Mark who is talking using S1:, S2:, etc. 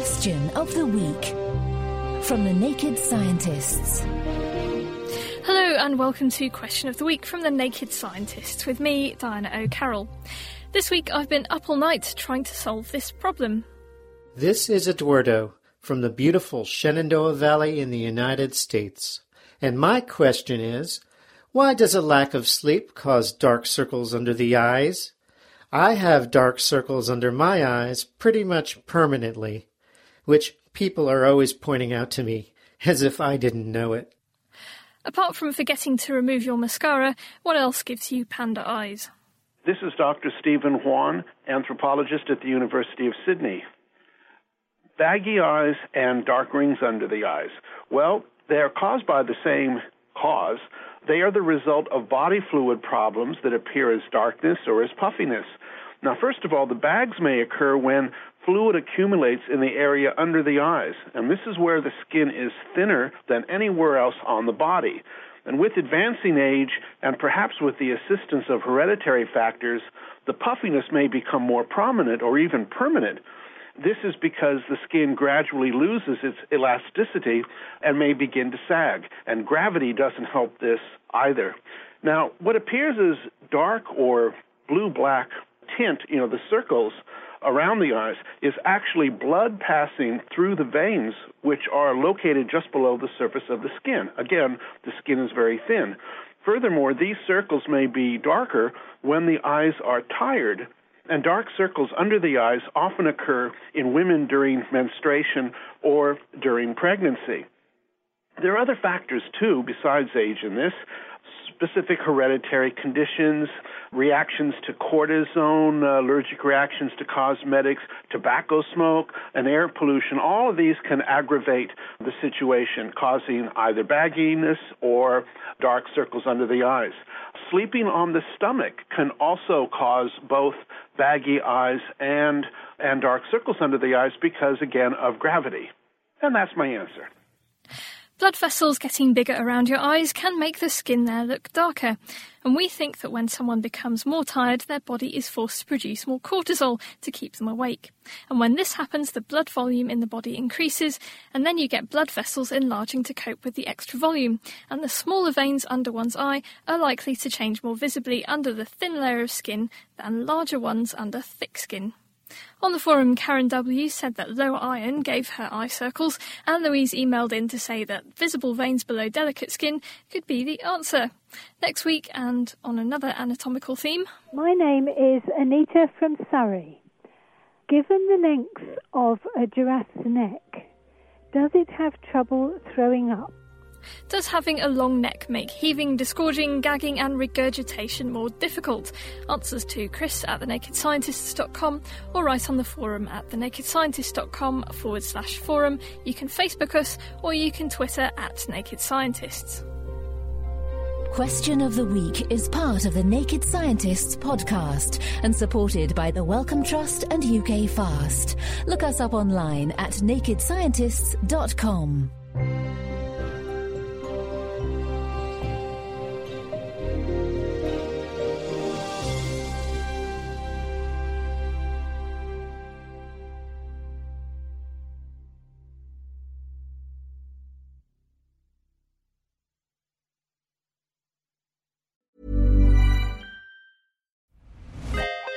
S1: Question of the Week from the Naked Scientists.
S2: Hello, and welcome to Question of the Week from the Naked Scientists with me, Diana O'Carroll. This week I've been up all night trying to solve this problem.
S3: This is Eduardo from the beautiful Shenandoah Valley in the United States. And my question is why does a lack of sleep cause dark circles under the eyes? I have dark circles under my eyes pretty much permanently, which people are always pointing out to me as if I didn't know it.
S2: Apart from forgetting to remove your mascara, what else gives you panda eyes?
S4: This is Dr. Stephen Juan, anthropologist at the University of Sydney. Baggy eyes and dark rings under the eyes. Well, they are caused by the same cause. They are the result of body fluid problems that appear as darkness or as puffiness. Now, first of all, the bags may occur when fluid accumulates in the area under the eyes, and this is where the skin is thinner than anywhere else on the body. And with advancing age, and perhaps with the assistance of hereditary factors, the puffiness may become more prominent or even permanent. This is because the skin gradually loses its elasticity and may begin to sag, and gravity doesn't help this either. Now, what appears as dark or blue black tint, you know, the circles around the eyes, is actually blood passing through the veins, which are located just below the surface of the skin. Again, the skin is very thin. Furthermore, these circles may be darker when the eyes are tired and dark circles under the eyes often occur in women during menstruation or during pregnancy. There are other factors too besides age in this specific hereditary conditions, reactions to cortisone, uh, allergic reactions to cosmetics, tobacco smoke, and air pollution. All of these can aggravate the situation, causing either bagginess or dark circles under the eyes. Sleeping on the stomach can also cause both baggy eyes and and dark circles under the eyes because again of gravity. And that's my answer.
S2: Blood vessels getting bigger around your eyes can make the skin there look darker, and we think that when someone becomes more tired, their body is forced to produce more cortisol to keep them awake. And when this happens, the blood volume in the body increases, and then you get blood vessels enlarging to cope with the extra volume, and the smaller veins under one's eye are likely to change more visibly under the thin layer of skin than larger ones under thick skin. On the forum, Karen W. said that low iron gave her eye circles, and Louise emailed in to say that visible veins below delicate skin could be the answer. Next week, and on another anatomical theme.
S5: My name is Anita from Surrey. Given the length of a giraffe's neck, does it have trouble throwing up?
S2: Does having a long neck make heaving, disgorging, gagging, and regurgitation more difficult? Answers to Chris at thenakedscientists.com or write on the forum at thenakedscientists.com forward slash forum. You can Facebook us or you can Twitter at Naked Scientists.
S1: Question of the Week is part of the Naked Scientists podcast and supported by the Wellcome Trust and UK Fast. Look us up online at nakedscientists.com.